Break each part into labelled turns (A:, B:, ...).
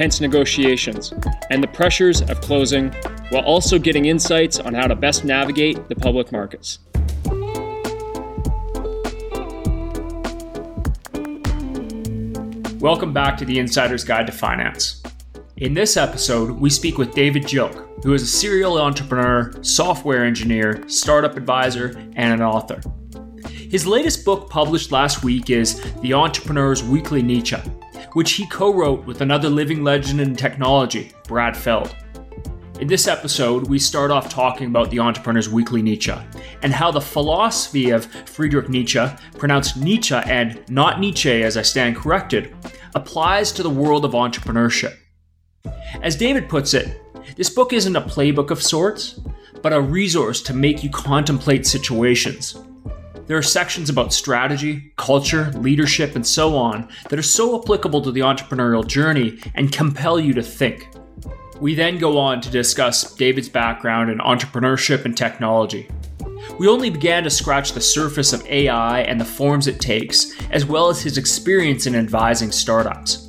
A: tense negotiations, and the pressures of closing, while also getting insights on how to best navigate the public markets. Welcome back to the Insider's Guide to Finance. In this episode, we speak with David Jilk, who is a serial entrepreneur, software engineer, startup advisor, and an author. His latest book, published last week, is The Entrepreneur's Weekly Nietzsche, which he co wrote with another living legend in technology, Brad Feld. In this episode, we start off talking about the Entrepreneur's Weekly Nietzsche and how the philosophy of Friedrich Nietzsche, pronounced Nietzsche and not Nietzsche as I stand corrected, applies to the world of entrepreneurship. As David puts it, this book isn't a playbook of sorts, but a resource to make you contemplate situations. There are sections about strategy, culture, leadership, and so on that are so applicable to the entrepreneurial journey and compel you to think. We then go on to discuss David's background in entrepreneurship and technology. We only began to scratch the surface of AI and the forms it takes, as well as his experience in advising startups.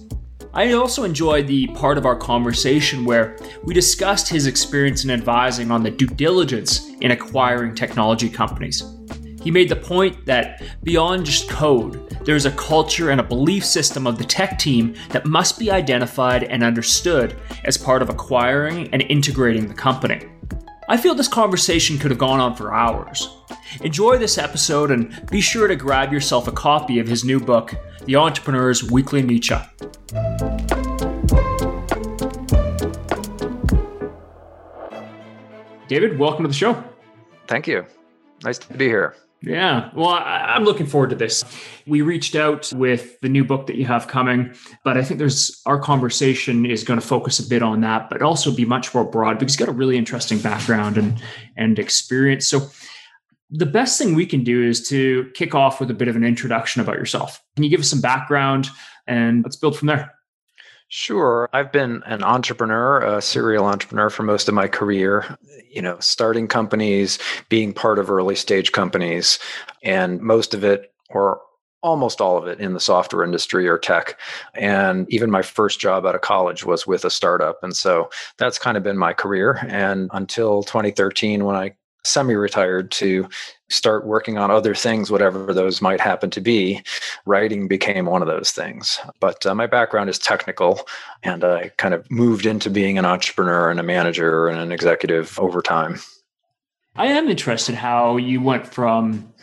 A: I also enjoyed the part of our conversation where we discussed his experience in advising on the due diligence in acquiring technology companies. He made the point that beyond just code, there's a culture and a belief system of the tech team that must be identified and understood as part of acquiring and integrating the company. I feel this conversation could have gone on for hours. Enjoy this episode and be sure to grab yourself a copy of his new book, The Entrepreneur's Weekly Nietzsche. David, welcome to the show.
B: Thank you. Nice to be here.
A: Yeah, well, I, am looking forward to this. We reached out with the new book that you have coming, but I think there's our conversation is going to focus a bit on that, but also be much more broad because you've got a really interesting background and and experience. So, the best thing we can do is to kick off with a bit of an introduction about yourself. Can you give us some background and let's build from there?
B: Sure. I've been an entrepreneur, a serial entrepreneur for most of my career, you know, starting companies, being part of early stage companies, and most of it or almost all of it in the software industry or tech. And even my first job out of college was with a startup. And so that's kind of been my career. And until 2013, when I semi retired to start working on other things, whatever those might happen to be, writing became one of those things. But uh, my background is technical, and I kind of moved into being an entrepreneur and a manager and an executive over time.
A: I am interested how you went from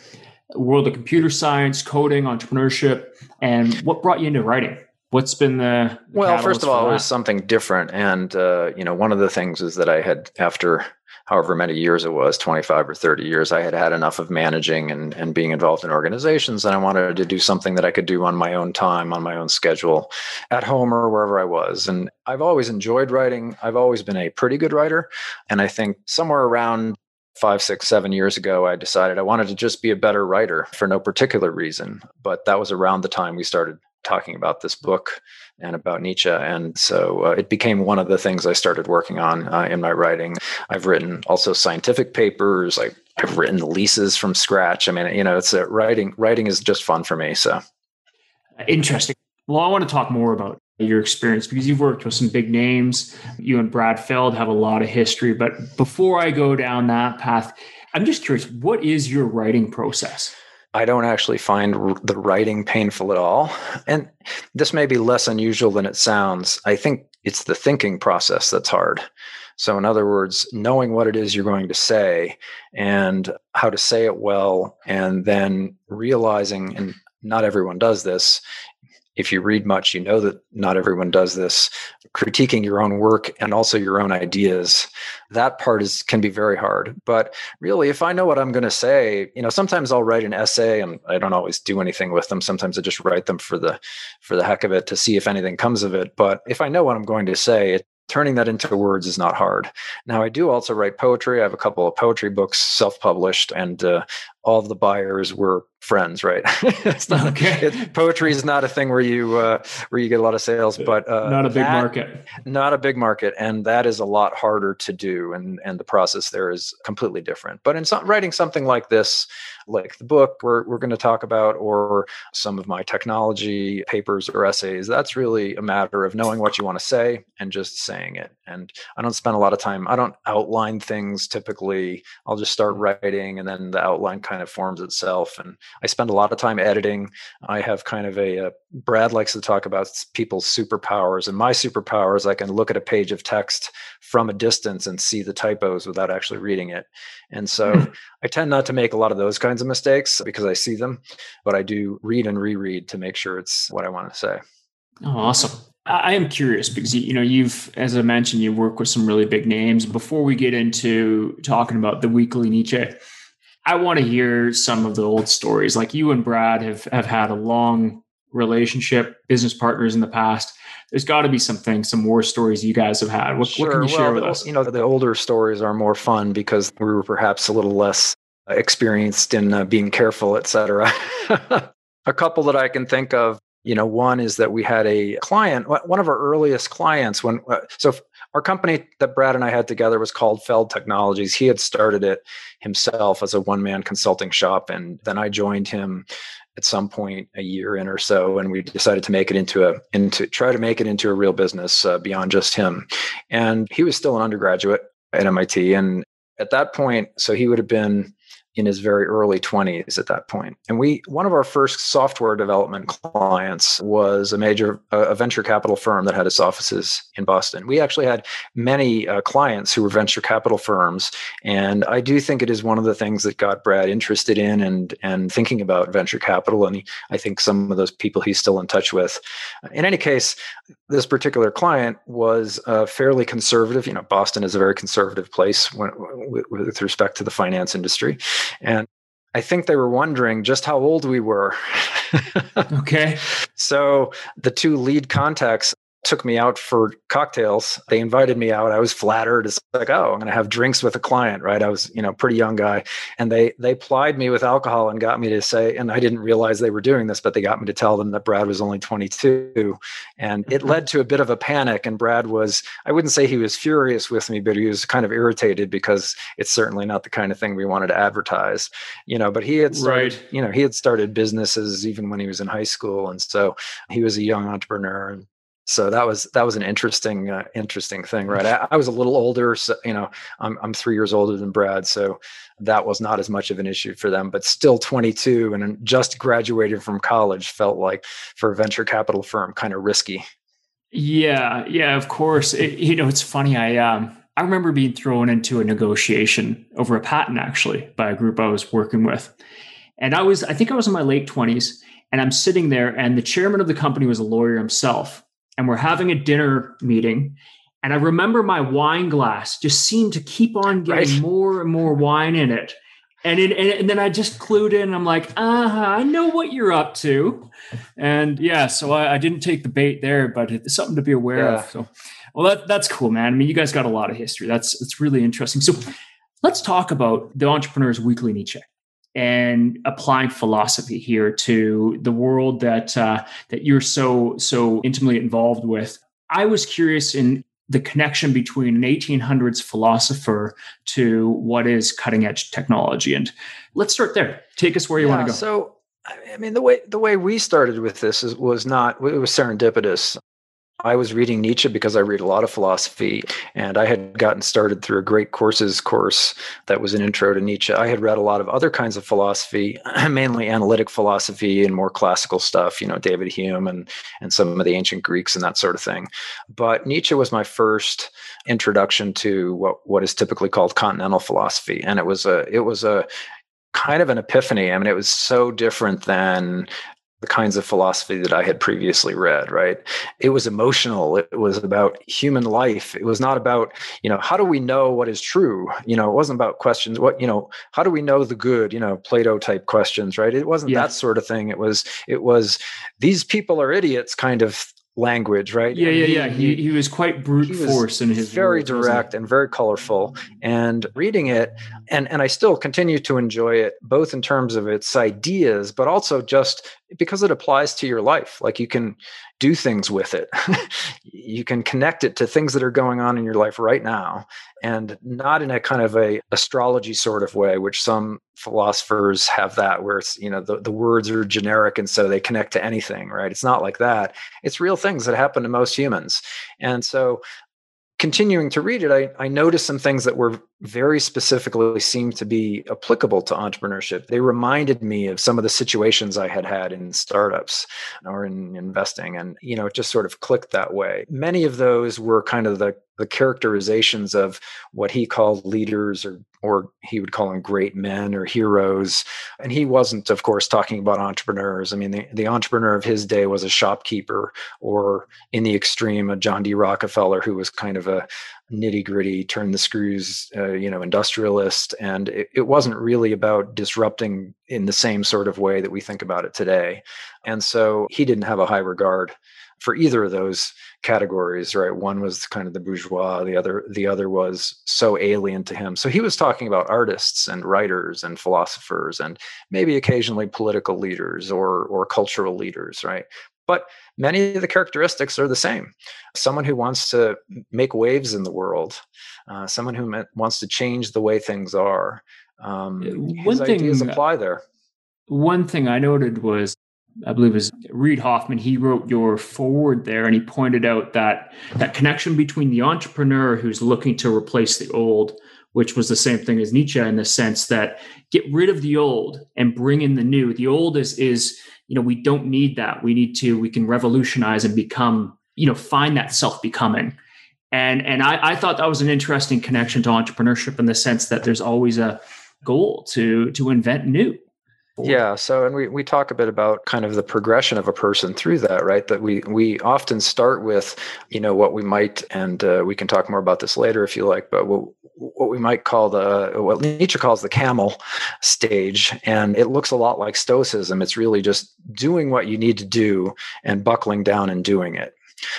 A: world of computer science, coding, entrepreneurship, and what brought you into writing. What's been the,
B: the well? First of all, it was something different, and uh, you know, one of the things is that I had after however many years it was 25 or 30 years i had had enough of managing and, and being involved in organizations and i wanted to do something that i could do on my own time on my own schedule at home or wherever i was. And i've always enjoyed writing. I've always been a pretty good writer. And i think somewhere around five, six, seven years ago, I decided I wanted to just be a better writer for no particular reason. But that was around the time we started talking about this book and about Nietzsche. And so uh, it became one of the things I started working on uh, in my writing. I've written also scientific papers. I, I've written leases from scratch. I mean, you know, it's a writing. Writing is just fun for me. So
A: interesting. Well, I want to talk more about your experience because you've worked with some big names. You and Brad Feld have a lot of history. But before I go down that path, I'm just curious, what is your writing process?
B: I don't actually find the writing painful at all. And this may be less unusual than it sounds. I think it's the thinking process that's hard. So, in other words, knowing what it is you're going to say and how to say it well, and then realizing, and not everyone does this, if you read much, you know that not everyone does this. Critiquing your own work and also your own ideas, that part is can be very hard. But really, if I know what I'm going to say, you know, sometimes I'll write an essay, and I don't always do anything with them. Sometimes I just write them for the for the heck of it to see if anything comes of it. But if I know what I'm going to say, it, turning that into words is not hard. Now, I do also write poetry. I have a couple of poetry books self published, and uh, all of the buyers were friends, right? it's not, okay. It, poetry is not a thing where you uh, where you get a lot of sales, but
A: uh, not a big that, market.
B: Not a big market, and that is a lot harder to do, and and the process there is completely different. But in some, writing something like this, like the book we're we're going to talk about, or some of my technology papers or essays, that's really a matter of knowing what you want to say and just saying it. And I don't spend a lot of time. I don't outline things typically. I'll just start writing, and then the outline kind of forms itself. And I spend a lot of time editing. I have kind of a, a Brad likes to talk about people's superpowers, and my superpower is I can look at a page of text from a distance and see the typos without actually reading it. And so hmm. I tend not to make a lot of those kinds of mistakes because I see them, but I do read and reread to make sure it's what I want to say.
A: Oh, awesome. I am curious because you know you've, as I mentioned, you work with some really big names. Before we get into talking about the weekly Nietzsche, I want to hear some of the old stories. Like you and Brad have have had a long relationship, business partners in the past. There's got to be something, some war stories you guys have had. What, sure. what can you well, share with us?
B: You know, the older stories are more fun because we were perhaps a little less experienced in uh, being careful, et cetera. a couple that I can think of you know one is that we had a client one of our earliest clients when uh, so our company that brad and i had together was called feld technologies. He had started it himself as a one man consulting shop and then i joined him at some point a year in or so and we decided to make it into a into try to make it into a real business uh, beyond just him. And he was still an undergraduate at mit and at that point so he would have been in his very early 20s at that point. And we one of our first software development clients was a major a venture capital firm that had its offices in Boston. We actually had many uh, clients who were venture capital firms, and I do think it is one of the things that got Brad interested in and and thinking about venture capital. And I think some of those people he's still in touch with. In any case, this particular client was uh, fairly conservative. You know, Boston is a very conservative place when, with, with respect to the finance industry. And I think they were wondering just how old we were.
A: okay.
B: So the two lead contacts took me out for cocktails. They invited me out. I was flattered. It's like, oh, I'm going to have drinks with a client, right? I was, you know, pretty young guy, and they they plied me with alcohol and got me to say, and I didn't realize they were doing this, but they got me to tell them that Brad was only 22, and it mm-hmm. led to a bit of a panic. And Brad was, I wouldn't say he was furious with me, but he was kind of irritated because it's certainly not the kind of thing we wanted to advertise, you know. But he had started, right. you know, he had started businesses even when he was in high school, and so he was a young entrepreneur and so that was that was an interesting uh, interesting thing right? I, I, was a little older so you know I'm, I'm three years older than brad so that was not as much of an issue for them but still 22 and just graduated from college felt like for a venture capital firm kind of risky.
A: Yeah yeah of course. It, you know it's funny i um i remember being thrown into a negotiation over a patent actually by a group i was working with. And i was i think i was in my late 20s and i'm sitting there and the chairman of the company was a lawyer himself and we're having a dinner meeting. And I remember my wine glass just seemed to keep on getting right. more and more wine in it. And, it, and then I just clued in. I'm like, uh huh, I know what you're up to. And yeah, so I, I didn't take the bait there, but it's something to be aware yeah. of. So, well, that, that's cool, man. I mean, you guys got a lot of history. That's, that's really interesting. So let's talk about the Entrepreneur's Weekly Nietzsche and applying philosophy here to the world that uh, that you're so so intimately involved with. I was curious in the connection between an 1800s philosopher to what is cutting edge technology, and let's start there. Take us where you yeah, want to go.
B: So, I mean, the way the way we started with this is, was not it was serendipitous. I was reading Nietzsche because I read a lot of philosophy, and I had gotten started through a great courses course that was an intro to Nietzsche. I had read a lot of other kinds of philosophy, mainly analytic philosophy and more classical stuff, you know, David Hume and and some of the ancient Greeks and that sort of thing. But Nietzsche was my first introduction to what what is typically called continental philosophy, and it was a it was a kind of an epiphany. I mean, it was so different than the kinds of philosophy that I had previously read, right? It was emotional. It was about human life. It was not about, you know, how do we know what is true? You know, it wasn't about questions, what, you know, how do we know the good, you know, Plato type questions, right? It wasn't yeah. that sort of thing. It was, it was these people are idiots kind of language, right?
A: Yeah, yeah, yeah. He, he was quite brute he force in his
B: very words, direct and very colorful. And reading it, and and I still continue to enjoy it, both in terms of its ideas, but also just because it applies to your life. Like you can do things with it. you can connect it to things that are going on in your life right now and not in a kind of a astrology sort of way which some philosophers have that where it's you know the, the words are generic and so they connect to anything right it's not like that it's real things that happen to most humans and so continuing to read it, I, I noticed some things that were very specifically seemed to be applicable to entrepreneurship. They reminded me of some of the situations I had had in startups or in investing. And, you know, it just sort of clicked that way. Many of those were kind of the, the characterizations of what he called leaders or or he would call them great men or heroes. And he wasn't, of course, talking about entrepreneurs. I mean, the, the entrepreneur of his day was a shopkeeper, or in the extreme, a John D. Rockefeller, who was kind of a nitty gritty, turn the screws, uh, you know, industrialist. And it, it wasn't really about disrupting in the same sort of way that we think about it today. And so he didn't have a high regard for either of those categories right one was kind of the bourgeois the other the other was so alien to him so he was talking about artists and writers and philosophers and maybe occasionally political leaders or or cultural leaders right but many of the characteristics are the same someone who wants to make waves in the world uh, someone who wants to change the way things are um, one his thing, ideas apply there
A: one thing i noted was I believe is Reid Hoffman. He wrote your foreword there, and he pointed out that that connection between the entrepreneur who's looking to replace the old, which was the same thing as Nietzsche in the sense that get rid of the old and bring in the new. The old is is you know we don't need that. We need to we can revolutionize and become you know find that self becoming. And and I, I thought that was an interesting connection to entrepreneurship in the sense that there's always a goal to to invent new
B: yeah. So, and we, we talk a bit about kind of the progression of a person through that, right? That we we often start with, you know, what we might, and uh, we can talk more about this later if you like, but what, what we might call the what Nietzsche calls the camel stage, and it looks a lot like Stoicism. It's really just doing what you need to do and buckling down and doing it.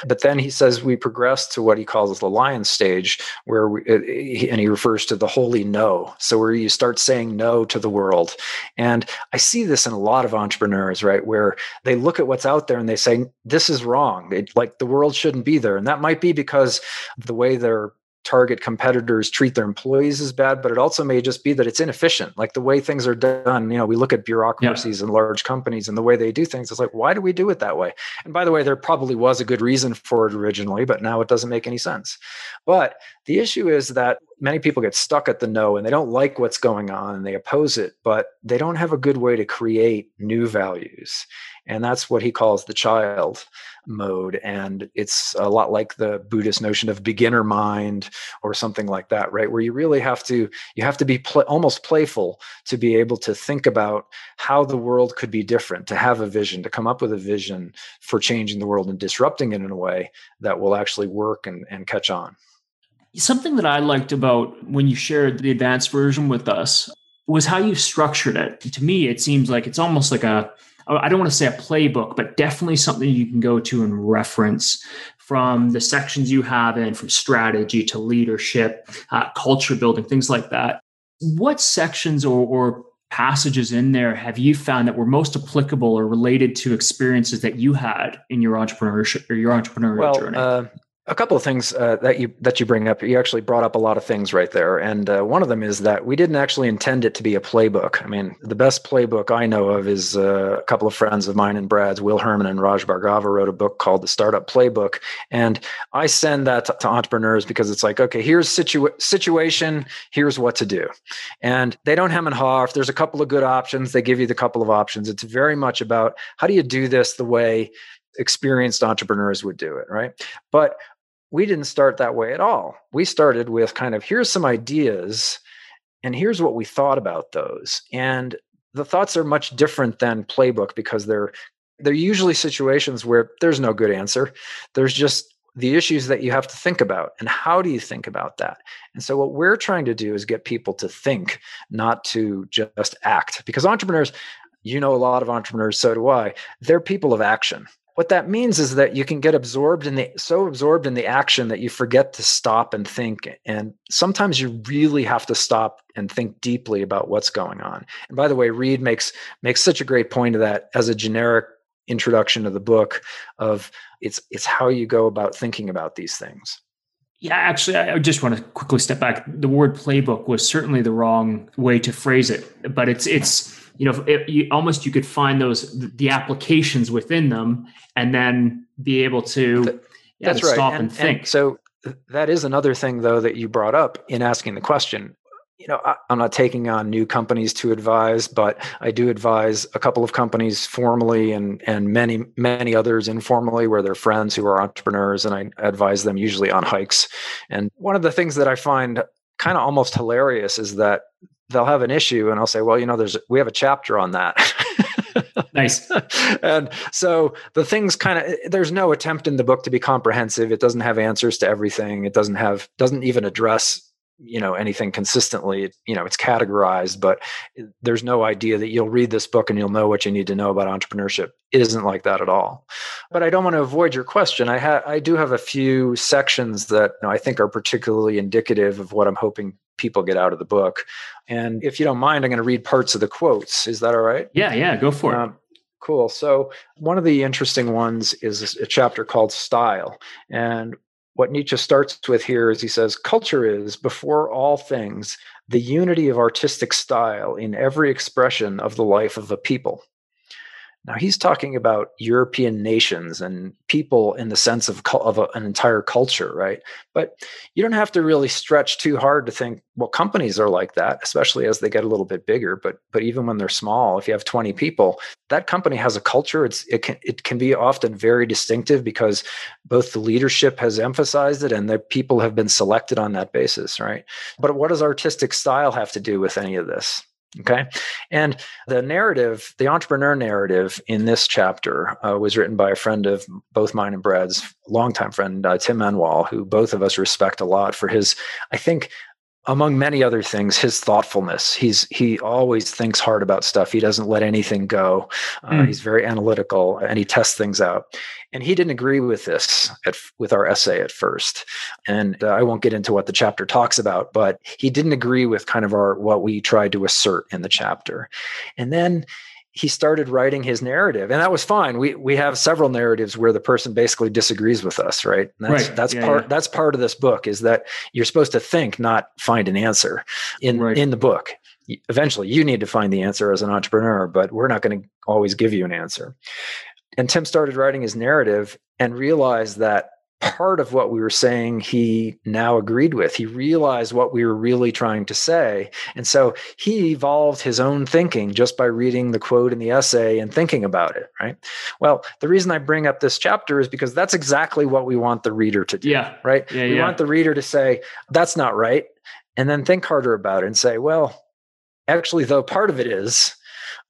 B: But then he says we progress to what he calls the lion stage, where we, uh, and he refers to the holy no. So where you start saying no to the world. And I see this in a lot of entrepreneurs, right, where they look at what's out there and they say, this is wrong. It, like the world shouldn't be there. And that might be because the way they're target competitors treat their employees as bad, but it also may just be that it's inefficient. Like the way things are done, you know, we look at bureaucracies yeah. and large companies and the way they do things. It's like, why do we do it that way? And by the way, there probably was a good reason for it originally, but now it doesn't make any sense. But the issue is that many people get stuck at the no and they don't like what's going on and they oppose it, but they don't have a good way to create new values. And that's what he calls the child mode. And it's a lot like the Buddhist notion of beginner mind or something like that, right? Where you really have to, you have to be pl- almost playful to be able to think about how the world could be different, to have a vision, to come up with a vision for changing the world and disrupting it in a way that will actually work and, and catch on.
A: Something that I liked about when you shared the advanced version with us was how you structured it. To me, it seems like it's almost like a I don't want to say a playbook, but definitely something you can go to and reference from the sections you have in from strategy to leadership, uh, culture building, things like that. What sections or, or passages in there have you found that were most applicable or related to experiences that you had in your entrepreneurship or your entrepreneurial
B: well,
A: journey?
B: Uh, a couple of things uh, that you that you bring up. You actually brought up a lot of things right there, and uh, one of them is that we didn't actually intend it to be a playbook. I mean, the best playbook I know of is uh, a couple of friends of mine and Brad's, Will Herman and Raj Bhargava, wrote a book called The Startup Playbook, and I send that to, to entrepreneurs because it's like, okay, here's situa- situation, here's what to do, and they don't hem and haw. If there's a couple of good options, they give you the couple of options. It's very much about how do you do this the way experienced entrepreneurs would do it, right? But we didn't start that way at all. We started with kind of here's some ideas and here's what we thought about those. And the thoughts are much different than playbook because they're they're usually situations where there's no good answer. There's just the issues that you have to think about and how do you think about that and so what we're trying to do is get people to think not to just act because entrepreneurs you know a lot of entrepreneurs so do i they're people of action what that means is that you can get absorbed in the so absorbed in the action that you forget to stop and think and sometimes you really have to stop and think deeply about what's going on and by the way reid makes makes such a great point of that as a generic introduction to the book of it's it's how you go about thinking about these things
A: yeah, actually, I just want to quickly step back. The word playbook was certainly the wrong way to phrase it, but it's it's you know it, you, almost you could find those the applications within them and then be able to yeah,
B: that's
A: to
B: right.
A: stop
B: and,
A: and think.
B: And so uh, that is another thing though that you brought up in asking the question you know, I, am not taking on new companies to advise, but I do advise a couple of companies formally and and many many others informally where they're friends who are entrepreneurs, and I advise them usually on hikes. And one of the things that I find kind of almost hilarious is that they'll have an issue, and I'll say, well, you know, there's we have a chapter on that.
A: nice.
B: and so the things kind of there's no attempt in the book to be comprehensive. It doesn't have answers to everything. It doesn't have doesn't even address you know anything consistently you know it's categorized but there's no idea that you'll read this book and you'll know what you need to know about entrepreneurship. It isn't like that at all. But i don't want to avoid your question. I ha- i do have a few sections that you know, i think are particularly indicative of what i'm hoping people get out of the book. And if you don't mind i'm going to read parts of the quotes. Is that all right?
A: Yeah yeah go for um, it
B: Cool. So, one of the interesting ones is a chapter called Style. And what Nietzsche starts with here is he says, Culture is, before all things, the unity of artistic style in every expression of the life of a people. Now he's talking about European nations and people in the sense of, of a, an entire culture, right? But you don't have to really stretch too hard to think, well, companies are like that, especially as they get a little bit bigger. But but even when they're small, if you have 20 people, that company has a culture. It's it can it can be often very distinctive because both the leadership has emphasized it and the people have been selected on that basis, right? But what does artistic style have to do with any of this? Okay. And the narrative, the entrepreneur narrative in this chapter uh, was written by a friend of both mine and Brad's, longtime friend, uh, Tim Enwall, who both of us respect a lot for his, I think, among many other things his thoughtfulness. He's he always thinks hard about stuff. He doesn't let anything go. Uh, mm. he's very analytical and he tests things out. And he didn't agree with this at, with our essay at first. And uh, i won't get into what the chapter talks about but he didn't agree with kind of our what we tried to assert in the chapter. And then he started writing his narrative and that was fine we we have several narratives where the person basically disagrees with us right and that's
A: right.
B: that's
A: yeah,
B: part
A: yeah.
B: that's part of this book is that you're supposed to think not find an answer in right. in the book eventually you need to find the answer as an entrepreneur but we're not going to always give you an answer and tim started writing his narrative and realized that part of what we were saying he now agreed with. He realized what we were really trying to say. And so he evolved his own thinking just by reading the quote in the essay and thinking about it, right? Well, the reason I bring up this chapter is because that's exactly what we want the reader to do,
A: yeah.
B: right?
A: Yeah,
B: we
A: yeah.
B: want the reader to say, that's not right. And then think harder about it and say, well, actually, though, part of it is,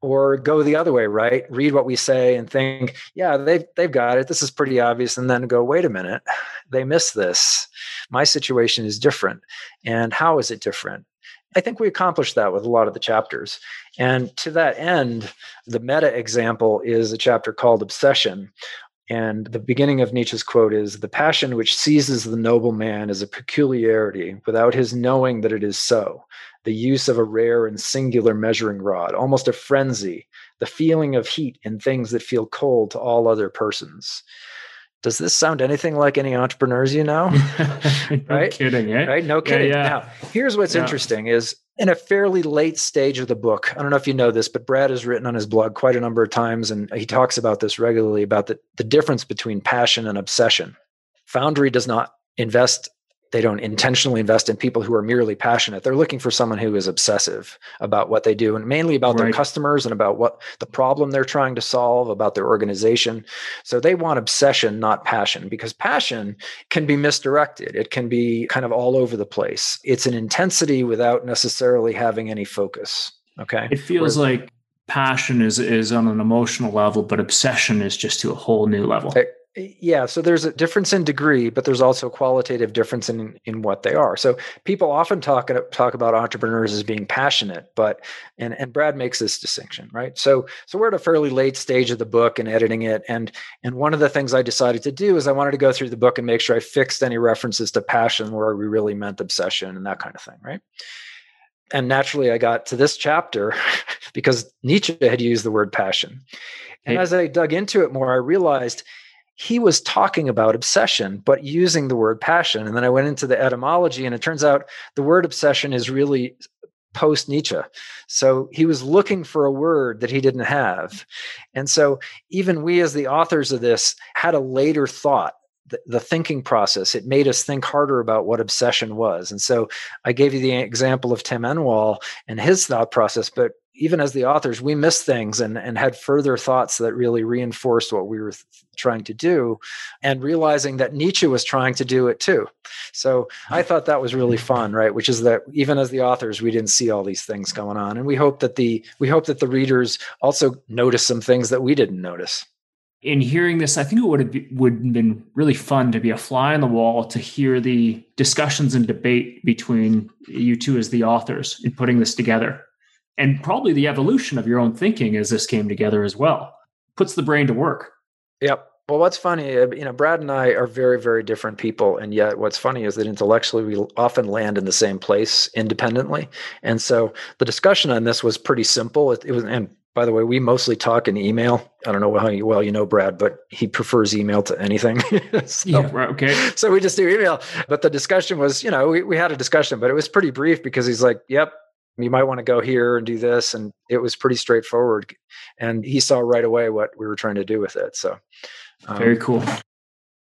B: or go the other way right? Read what we say and think yeah they've, they've got it. This is pretty obvious and then go wait a minute. They missed this. My situation is different. And how is it different? I think we accomplished that with a lot of the chapters. And to that end the meta example is a chapter called obsession and the beginning of Nietzsche's quote is The passion which seizes the noble man is a peculiarity without his knowing that it is so the use of a rare and singular measuring rod, almost a frenzy, the feeling of heat in things that feel cold to all other persons. Does this sound anything like any entrepreneurs you know?
A: no
B: right?
A: kidding, eh?
B: Right? No kidding.
A: Yeah, yeah.
B: Now, here's what's
A: Yeah.
B: interesting is in a fairly late stage of the book, I don't know if you know this, but Brad has written on his blog quite a number of times, and he talks about this regularly about the, the difference between passion and obsession. Foundry does not invest they don't intentionally invest in people who are merely passionate. They're looking for someone who is obsessive about what they do and mainly about their customers and about what the problem they're trying to solve, about their organization. So they want obsession, not passion, because passion can be misdirected. It can be kind of all over the place. It's an intensity without necessarily having any focus. Okay.
A: It feels like passion is is on an emotional level, but obsession is just to a whole new level.
B: E- Eh, yeah so there's a difference in degree but there's also a qualitative difference in in what they are. So people often talk talk about entrepreneurs as being passionate but and and brad makes this distinction right? So so we're at a fairly late stage of the book and editing it and and one of the things i decided to do is i wanted to go through the book and make sure i fixed any references to passion where we really meant obsession and that kind of thing right? And naturally i got to this chapter because nietzsche had used the word passion. And as i dug into it more i realized he was talking about obsession, but using the word passion. And then I went into the etymology, and it turns out the word obsession is really post Nietzsche. So he was looking for a word that he didn't have. And so even we, as the authors of this, had a later thought. The, the thinking process it made us think harder about what obsession was and so i gave you the example of tim enwall and his thought process but even as the authors, we missed things and, and had further thoughts that really reinforced what we were th- trying to do, and realizing that Nietzsche was trying to do it too. So I mm-hmm. thought that was really mm-hmm. fun, right? Which is that even as the authors, we didn't see all these things going on, and we hope that the we hope that the readers also notice some things that we didn't notice.
A: In hearing this, I think it would have be, would have been really fun to be a fly on the wall to hear the discussions and debate between you two as the authors in putting this together and probably the evolution of your own thinking as this came together as well puts the brain to work
B: yep well what's funny uh, you know brad and i are very very different people and yet what's funny is that intellectually we often land in the same place independently and so the discussion on this was pretty simple it, it was and by the way, we mostly talk in email. I don't know how you, well you know Brad, but he prefers email to anything.
A: so, yeah, right, okay.
B: So we just do email. But the discussion was, you know, we, we had a discussion, but it was pretty brief because he's like, "Yep, you might want to go here and do this and it was pretty straightforward and he saw right away what we were trying to do with it so
A: um, very cool.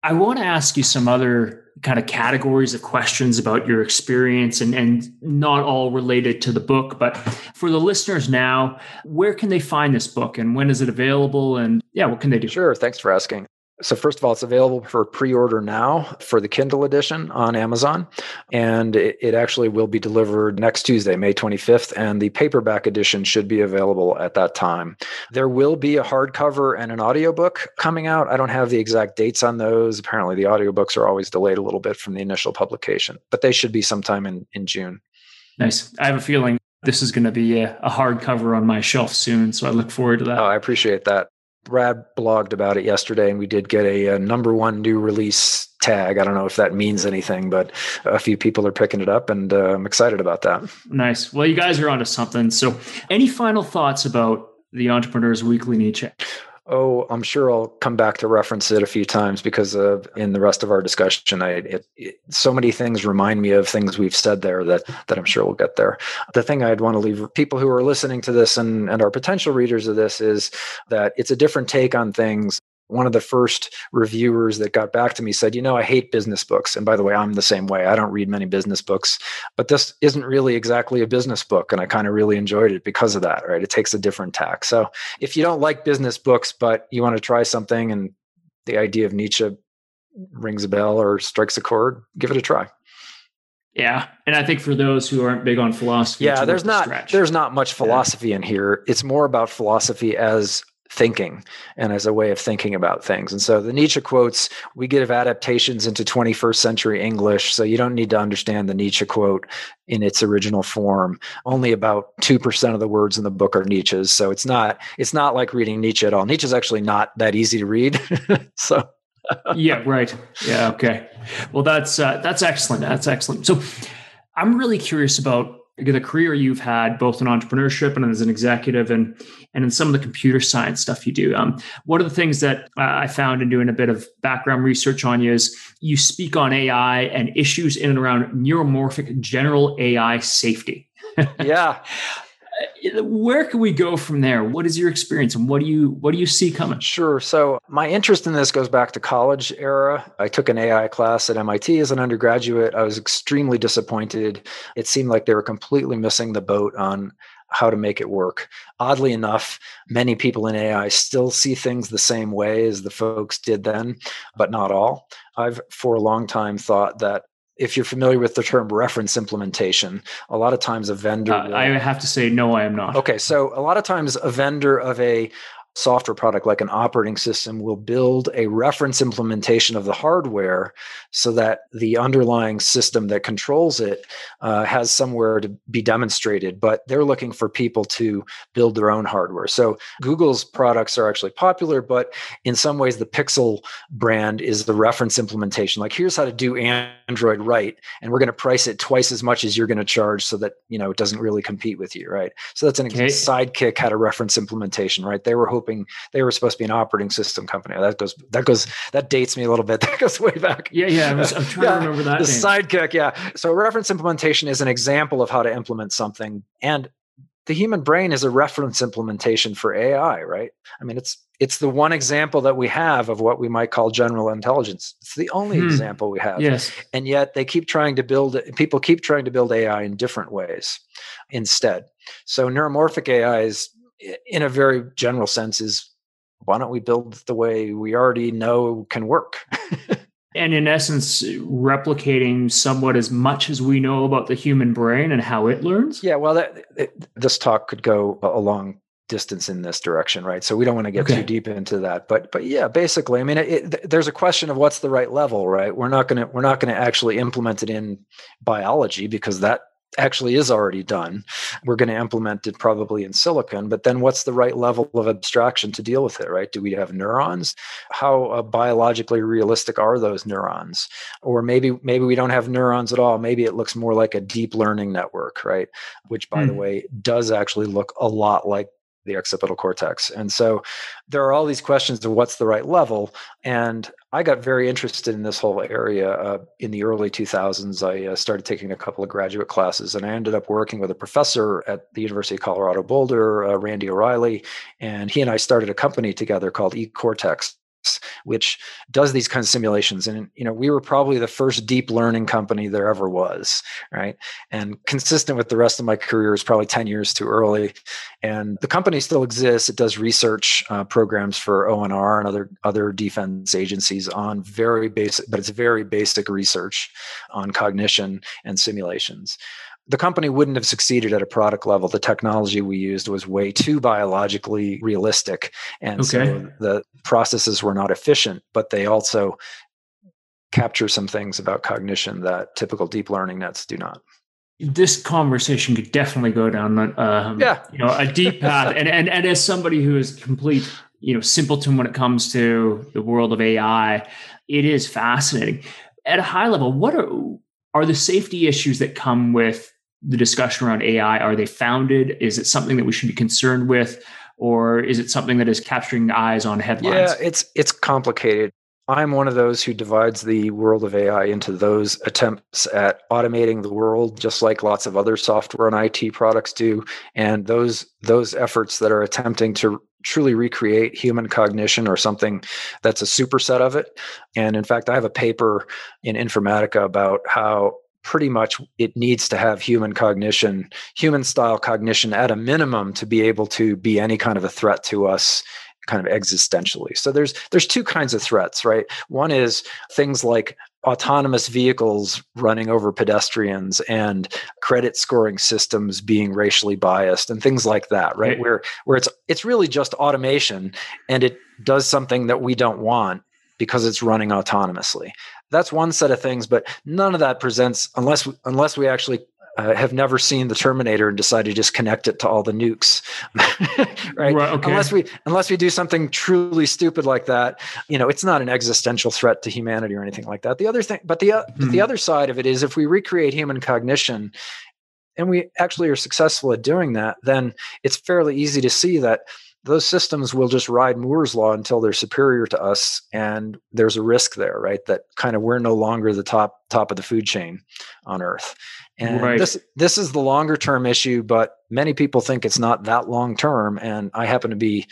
A: I want to ask you some other kind of categories of questions about your experience and, and not all related to the book but for the listeners now where can they find this book and when is it available and yeah what can they do?
B: Sure thanks for asking so, first of all, it's available for pre order now for the Kindle edition on Amazon. And it, it, actually will be delivered next Tuesday, May 25th. And the paperback edition should be available at that time. There will be a hardcover and an audiobook coming out. I don't have the exact dates on those. Apparently, the audiobooks are always delayed a little bit from the initial publication, but they should be sometime in, in June.
A: Nice. I have a feeling this is going to be a, a hardcover on my shelf soon. So I look forward to that.
B: Oh, I appreciate that. Brad blogged about it yesterday, and we did get a, a, number one new release tag. I don't know if that means anything, but a few people are picking it up, and uh, I'm excited about that.
A: Nice. Well, you guys are onto something. So, any final thoughts about the Entrepreneur's Weekly Nietzsche?
B: Oh, I'm sure I'll come back to reference it a few times because of, in the rest of our discussion, I, it, it, so many things remind me of things we've said there that that I'm sure we'll get there. The thing I'd want to leave people who are listening to this and, and our potential readers of this is that it's a different take on things one of the first reviewers that got back to me said, You know, I hate business books. And by the way, I'm the same way. I don't read many business books, but this isn't really exactly a business book. And I kind of really enjoyed it because of that, right? It takes a different tack. So if you don't like business books, but you want to try something and the idea of Nietzsche rings a bell or strikes a chord, give it a try.
A: Yeah, and I think for those who aren't big on philosophy,
B: yeah, there's not there's not much philosophy yeah. in here. It's more about philosophy as thinking and as a way of thinking about things. And so the Nietzsche quotes, we give adaptations into 21st century English. So you don't need to understand the Nietzsche quote in its original form. Only about 2% of the words in the book are Nietzsche's. So it's not, it's not like reading Nietzsche at all. Nietzsche's actually not that easy to read. so
A: yeah, right. Yeah. Okay. Well, that's, uh, that's excellent. That's excellent. So I'm really curious about the career you've had both in entrepreneurship and as an executive and and in some of the computer science stuff you do. Um, one of the things that uh, i found in doing a bit of background research on you is you speak on ai and issues in and around neuromorphic general ai safety.
B: Yeah
A: where can we go from there? What is your experience and what do you what do you see coming?
B: Sure. So my interest in this goes back to college era. I took an ai class at mit as an undergraduate. I was extremely disappointed. It seemed like they were completely missing the boat on how to make it work. Oddly enough, many people in AI still see things the same way as the folks did then, but not all. I've for a long time thought that if you're familiar with the term reference implementation, a lot of times a vendor. Uh,
A: will, I have to say, no, I am not.
B: Okay, so a lot of times a vendor of a software product like an operating system will build a reference implementation of the hardware so that the underlying system that controls it uh, has somewhere to be demonstrated. But they're looking for people to build their own hardware. So google's products are actually popular but in some ways the pixel brand is the reference implementation. Like here's how to do android right and we're going to price it twice as much as you're going to charge so that you know it doesn't really compete with you right? So that's an okay. sidekick had a reference implementation right? They were hoping hoping they were supposed to be an operating system company. That goes that goes that dates me a little bit. That goes way back.
A: Yeah, yeah. I I'm trying yeah, to remember that.
B: The name. sidekick, yeah. So reference implementation is an example of how to implement something, and the human brain is a reference implementation for AI, right? I mean, it's it's the one example that we have of what we might call general intelligence. It's the only hmm. example we have.
A: Yes.
B: And yet they keep trying to build people keep trying to build AI in different ways instead. So neuromorphic AI is in a very general sense is why don't we build the way we already know can work?
A: And in essence replicating somewhat as much as we know about the human brain and how it learns?
B: Yeah well that, it, this talk could go a long distance in this direction right? So we don't want to get okay. too deep into that but but yeah basically i mean it, it, there's a question of what's the right level right? We're not going to we're not going to actually implement it in biology because that actually is already done. We're going to implement it probably in silicon, but then what's the right level of abstraction to deal with it, right? Do we have neurons? How uh, biologically realistic are those neurons? Or maybe maybe we don't have neurons at all. Maybe it looks more like a deep learning network, right? Which by mm. the way does actually look a lot like the occipital cortex. And so there are all these questions of what's the right level. And I got very interested in this whole area uh, in the early 2000s. I uh, started taking a couple of graduate classes and I ended up working with a professor at the University of Colorado Boulder, uh, Randy O'Reilly. And he and I started a company together called eCortex which does these kinds of simulations. And you know we were probably the first deep learning company there ever was right? And consistent with the rest of my career is probably 10 years too early. And the company still exists. It does research uh, programs for onr and other other defense agencies on very basic but it's very basic research on cognition and simulations the company wouldn't have succeeded at a product level. The technology we used was way too biologically realistic. And okay. so the processes were not efficient, but they also capture some things about cognition that typical deep learning nets do not.
A: This conversation could definitely go down, um, yeah. you know, a deep path. and, and, and as somebody who is complete, you know, simpleton when it comes to the world of AI, it is fascinating. At a high level, what are, are the safety issues that come with the discussion around AI? Are they founded? Is it something that we should be concerned with? Or is it something that is capturing eyes on headlines?
B: Yeah, it's it's complicated. I'm one of those who divides the world of AI into those attempts at automating the world, just like lots of other software and IT products do, and those those efforts that are attempting to truly recreate human cognition or something that's a superset of it. And in fact, I have a paper in Informatica about how pretty much it needs to have human cognition, human style cognition at a minimum to be able to be any kind of a threat to us kind of existentially. So there's there's two kinds of threats, right? One is things like autonomous vehicles running over pedestrians and credit scoring systems being racially biased and things like that, right? right? Where where it's it's really just automation and it does something that we don't want because it's running autonomously that's one set of things but none of that presents unless unless we actually uh, have never seen the Terminator and decide to just connect it to all the nukes, right? right okay. Unless we unless we do something truly stupid like that, you know, it's not an existential threat to humanity or anything like that. The other thing, but the uh, mm-hmm. the other side of it is if we recreate human cognition, and we actually are successful at doing that, then it's fairly easy to see that those systems will just ride Moore's law until they're superior to us, and there's a risk there, right? That kind of we're no longer the top top of the food chain on Earth, and right. this this is the longer term issue. But many people think it's not that long term, and I happen to be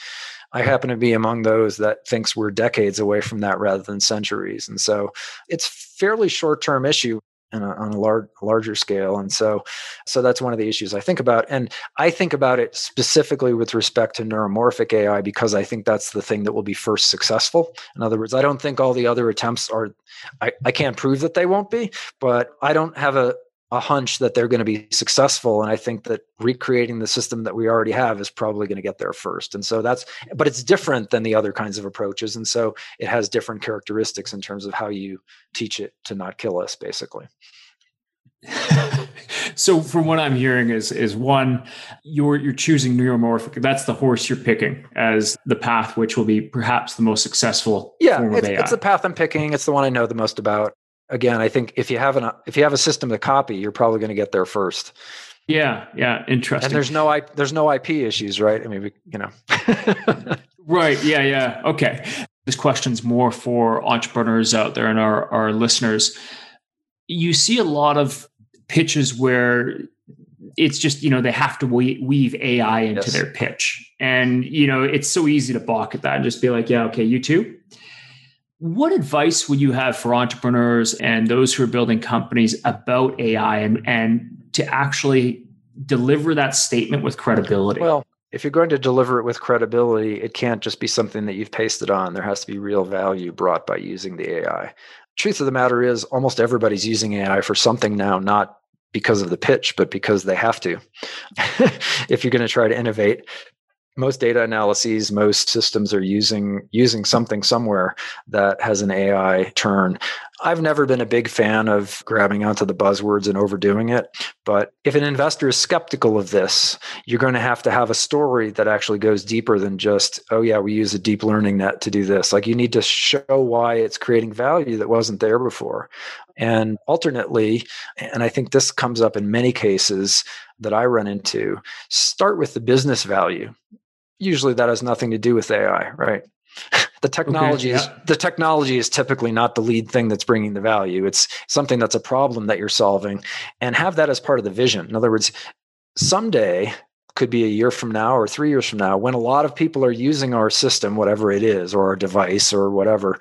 B: I happen to be among those that thinks we're decades away from that rather than centuries, and so it's fairly short term issue a, on a large larger scale and so so that's one of the issues i think about and i think about it specifically with respect to neuromorphic ai because i think that's the thing that will be first successful. In other words i don't think all the other attempts are i, I can't prove that they won't be but i don't have a a hunch that they're going to be successful and i think that recreating the system that we already have is probably going to get there first and so that's but it's different than the other kinds of approaches and so it has different characteristics in terms of how you teach it to not kill us basically.
A: So from what i'm hearing is is one you're you're choosing neuromorphic that's the horse you're picking as the path which will be perhaps the most successful
B: yeah it's, it's the path i'm picking it's the one i know the most about again i think if you have an if you have a system to copy you're probably going to get there first.
A: Yeah yeah interesting.
B: And there's no there's no ip issues right? I mean you know.
A: Right yeah yeah okay. This question's more for entrepreneurs out there and our our listeners. You see a lot of pitches where it's just you know they have to weave AI into yes. their pitch, and you know it's so easy to balk at that and just be like, yeah, okay, you too. What advice would you have for entrepreneurs and those who are building companies about AI and and to actually deliver that statement with credibility?
B: Well, if you're going to deliver it with credibility, it can't just be something that you've pasted on. There has to be real value brought by using the AI. Truth of the matter is, almost everybody's using AI for something now, not because of the pitch, but because they have to. if you're going to try to innovate, most data analyses, most systems are using using something somewhere that has an AI turn. I've never been a big fan of grabbing onto the buzzwords and overdoing it. But if an investor is skeptical of this, you're going to have to have a story that actually goes deeper than just, oh, yeah, we use a deep learning net to do this. Like you need to show why it's creating value that wasn't there before. And alternately, and I think this comes up in many cases that I run into, start with the business value. Usually that has nothing to do with AI, right? the technology okay, yeah. is the technology is typically not the lead thing that's bringing the value it's something that's a problem that you're solving and have that as part of the vision in other words someday could be a year from now or three years from now when a lot of people are using our system whatever it is or our device or whatever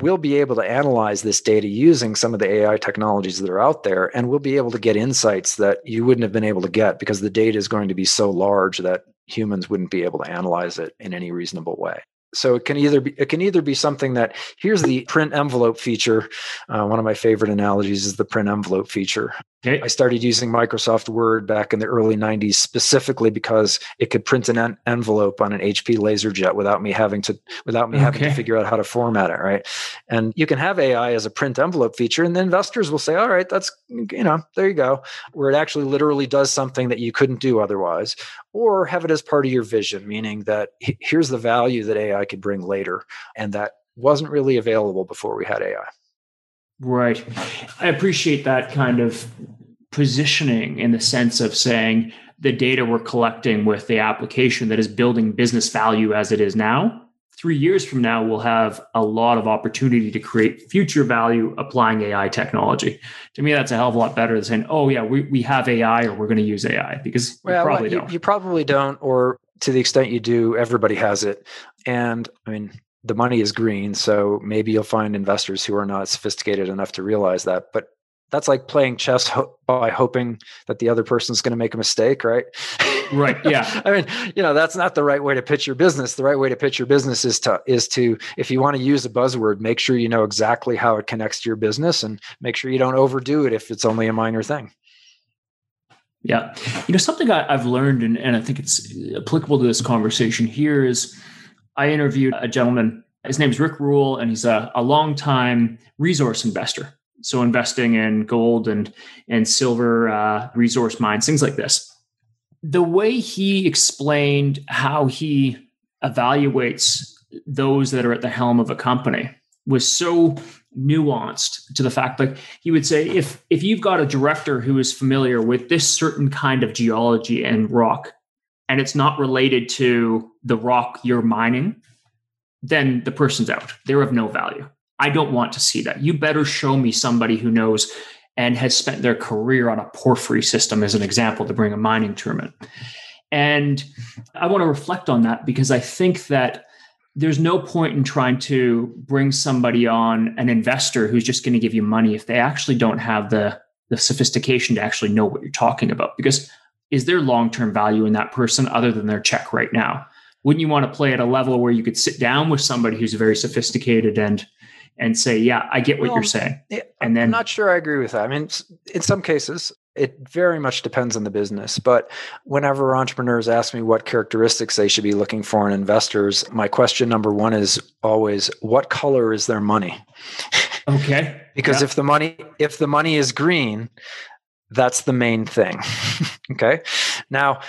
B: we'll be able to analyze this data using some of the ai technologies that are out there and we'll be able to get insights that you wouldn't have been able to get because the data is going to be so large that humans wouldn't be able to analyze it in any reasonable way. So it can either be it can either be something that here's the print envelope feature uh, one of my favorite analogies is the print envelope feature okay. i started using microsoft word back in the early 90s specifically because it could print an en- envelope on an hp laserjet without me having to without me okay. having to figure out how to format it right and you can have ai as a print envelope feature and the investors will say all right that's you know there you go where it actually literally does something that you couldn't do otherwise or have it as part of your vision, meaning that here's the value that AI could bring later, and that wasn't really available before we had AI.
A: Right. I appreciate that kind of positioning in the sense of saying the data we're collecting with the application that is building business value as it is now three years from now, we'll have a lot of opportunity to create future value applying AI technology. To me, that's a hell of a lot better than saying, oh, yeah, we, we have AI or we're going to use AI because well, probably
B: you,
A: don't.
B: You probably don't, or to the extent you do, everybody has it. And I mean, the money is green. So maybe you'll find investors who are not sophisticated enough to realize that. But that's like playing chess ho- by hoping that the other person's going to make a mistake, right?
A: Right. Yeah.
B: I mean, you know, that's not the right way to pitch your business. The right way to pitch your business is to is to if you want to use a buzzword, make sure you know exactly how it connects to your business and make sure you don't overdo it if it's only a minor thing.
A: Yeah. You know, something I, have learned and, and I think it's applicable to this conversation here is I interviewed a gentleman. His name is Rick Rule, and he's a, a longtime resource investor so investing in gold and and silver uh, resource mines, things like this. The way he explained how he evaluates those that are at the helm of a company was so nuanced to the fact like he would say if if you've got a director who is familiar with this certain kind of geology and rock and it's not related to the rock you're mining then the person's out they're of no value I don't want to see that. You better show me somebody who knows and has spent their career on a porphyry system, as an example, to bring a mining tournament. And I want to reflect on that because I think that there's no point in trying to bring somebody on, an investor who's just going to give you money if they actually don't have the, the sophistication to actually know what you're talking about. Because is there long term value in that person other than their check right now? Wouldn't you want to play at a level where you could sit down with somebody who's very sophisticated and and say, "Yeah, I get what well, you're saying."
B: And then I'm not sure I agree with that. I mean, in some cases, It very much depends on the business. But whenever entrepreneurs ask me what characteristics they should be looking for in investors, my question number one is always what color is their money?
A: Okay.
B: because yeah. if the money if the money is green, that's the main thing. okay. Now,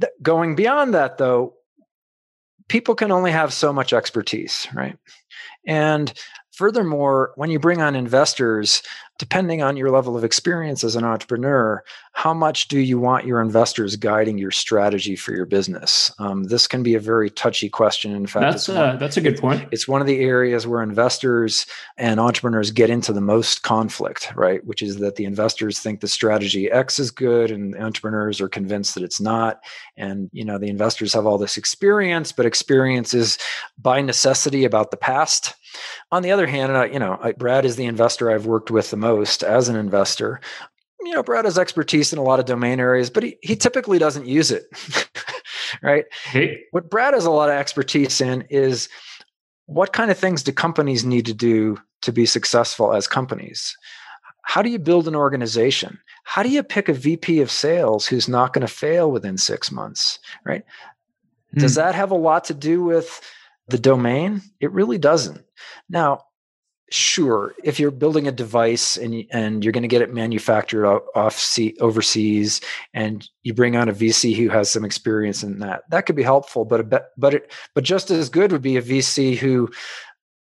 B: th- going beyond that though, people can only have so much expertise, right? And furthermore, when you bring on investors, depending on your level of experience as an entrepreneur, how much do you want your investors guiding your strategy for your business? Um, this can be a very touchy question. In fact,
A: that's, a, that's a good point.
B: It's one of the areas where investors and entrepreneurs get into the most conflict, right? Which is that the investors think the strategy X is good and entrepreneurs are convinced that it's not. And, you know, the investors have all this experience, but experience is by necessity about the past. On the other hand, uh, you know, I, Brad is the investor I've worked with the most as an investor. You know, Brad has expertise in a lot of domain areas, but he, he typically doesn't use it. right? Hey. What Brad has a lot of expertise in is what kind of things do companies need to do to be successful as companies? How do you build an organization? How do you pick a VP of sales who's not going to fail within six months? Right? Mm. Does hmm. that have a lot to do with the domain? It really doesn't. Now, sure, if you're building a device and and you're going to get it manufactured off sea, overseas, and you bring on a VC who has some experience in that, that could be helpful. But a, but it, but just as good would be a VC who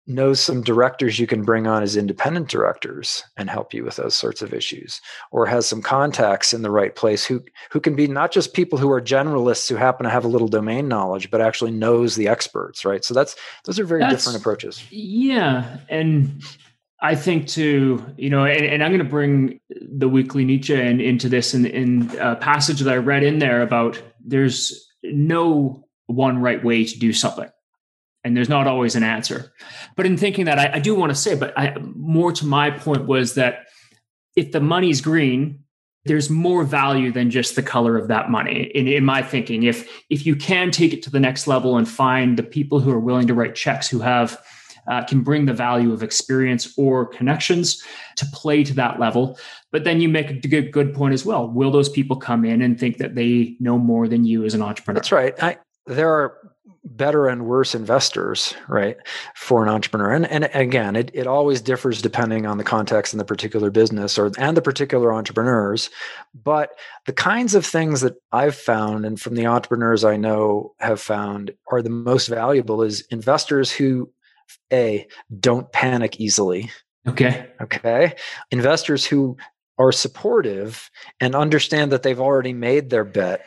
B: knows some directors you can bring on as independent directors and help you with those sorts of issues or has some contacts in the right place who who can be not just people who are generalists who happen to have a little domain knowledge but actually knows the experts right? So that's those are very that's, different approaches.
A: Yeah and I think too, you know, and, and I'm going to bring the weekly Nietzsche in, into this in, in a passage that I read in there about there's no one right way to do something and there's not always an answer. But in thinking that, I, I do want to say, but I, more to my point was that if the money's green, there's more value than just the color of that money. In, in my thinking, if if you can take it to the next level and find the people who are willing to write checks who have uh, can bring the value of experience or connections to play to that level. But then you make a good, good point as well. Will those people come in and think that they know more than you as an entrepreneur?
B: That's right. I, there are better and worse investors, right, for an entrepreneur. And and again, it, it always differs depending on the context and the particular business or and the particular entrepreneurs. But the kinds of things that I've found and from the entrepreneurs I know have found are the most valuable is investors who a don't panic easily.
A: Okay.
B: Okay. Investors who are supportive and understand that they've already made their bet.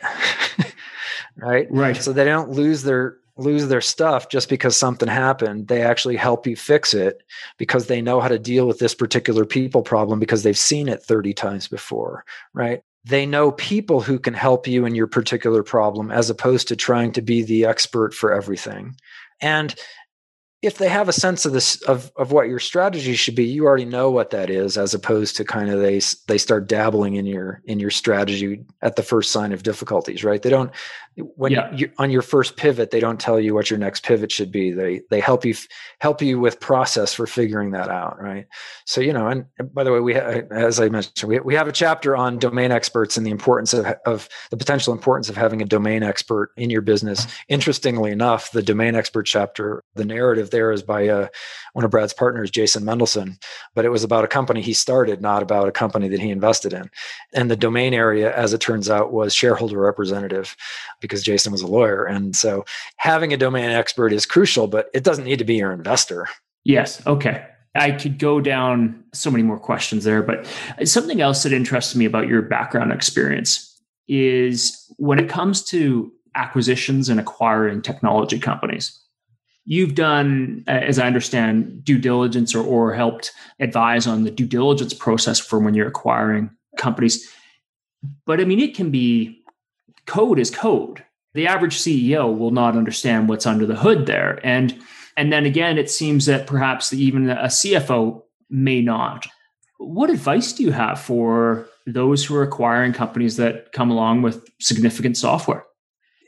B: right?
A: Right.
B: So they don't lose their lose their stuff just because something happened. They actually help you fix it because they know how to deal with this particular people problem because they've seen it 30 times before, right? They know people who can help you in your particular problem as opposed to trying to be the expert for everything. And if they have a sense of this of, of what your strategy should be you already know what that is as opposed to kind of they they start dabbling in your in your strategy at the first sign of difficulties right they don't when yeah. you on your first pivot they don't tell you what your next pivot should be. They they help you help you with process for figuring that out right? So you know and by the way we ha- as i mentioned we, we have a chapter on domain experts and the importance of, of the potential importance of having a domain expert in your business. Interestingly enough the domain expert chapter the narrative there is by uh, one of brad's partners jason mendelson but it was about a company he started not about a company that he invested in. And the domain area as it turns out was shareholder representative because Jason was a lawyer. And so having a domain expert is crucial, but it doesn't need to be your investor.
A: Yes. Okay. I could go down so many more questions there, but something else that interests me about your background experience is when it comes to acquisitions and acquiring technology companies. You've done, as I understand, due diligence or, or helped advise on the due diligence process for when you're acquiring companies. But I mean, it can be code is code. The average CEO will not understand what's under the hood there. And and then again, it seems that perhaps even a CFO may not. What advice do you have for those who are acquiring companies that come along with significant software?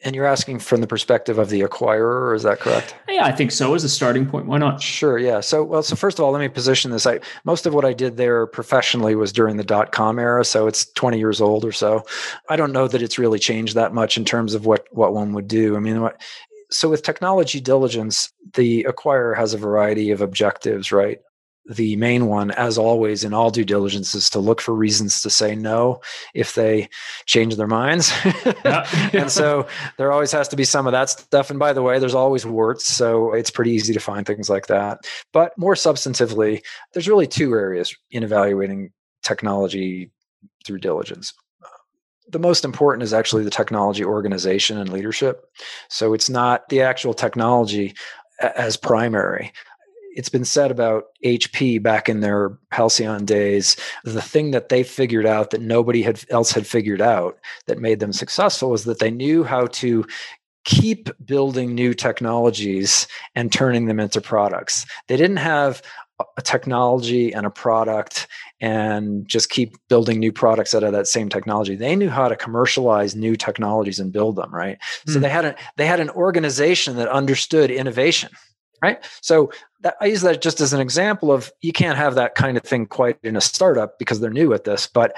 B: And you're asking from the perspective of the acquirer, is that correct?
A: Yeah, I think so as a starting point. Why not?
B: Sure. Yeah. So, well, so first of all, let me position this. I most of what I did there professionally was during the dot com era, so it's 20 years old or so. I don't know that it's really changed that much in terms of what what one would do. I mean, what, so with technology diligence, the acquirer has a variety of objectives, right? The main one, as always, in all due diligence, is to look for reasons to say no if they change their minds. and so there always has to be some of that stuff. And by the way, there's always warts. So it's pretty easy to find things like that. But more substantively, there's really two areas in evaluating technology through diligence the most important is actually the technology organization and leadership. So it's not the actual technology as primary it's been said about HP back in their halcyon days. The thing that they figured out that nobody had else had figured out that made them successful was that they knew how to keep building new technologies and turning them into products. They didn't have a technology and a product and just keep building new products out of that same technology. They knew how to commercialize new technologies and build them, right? Mm. So hmm. they had a, they had an organization that understood innovation right so that, i use that just as an example of you can't have that kind of thing quite in a startup because they're new at this but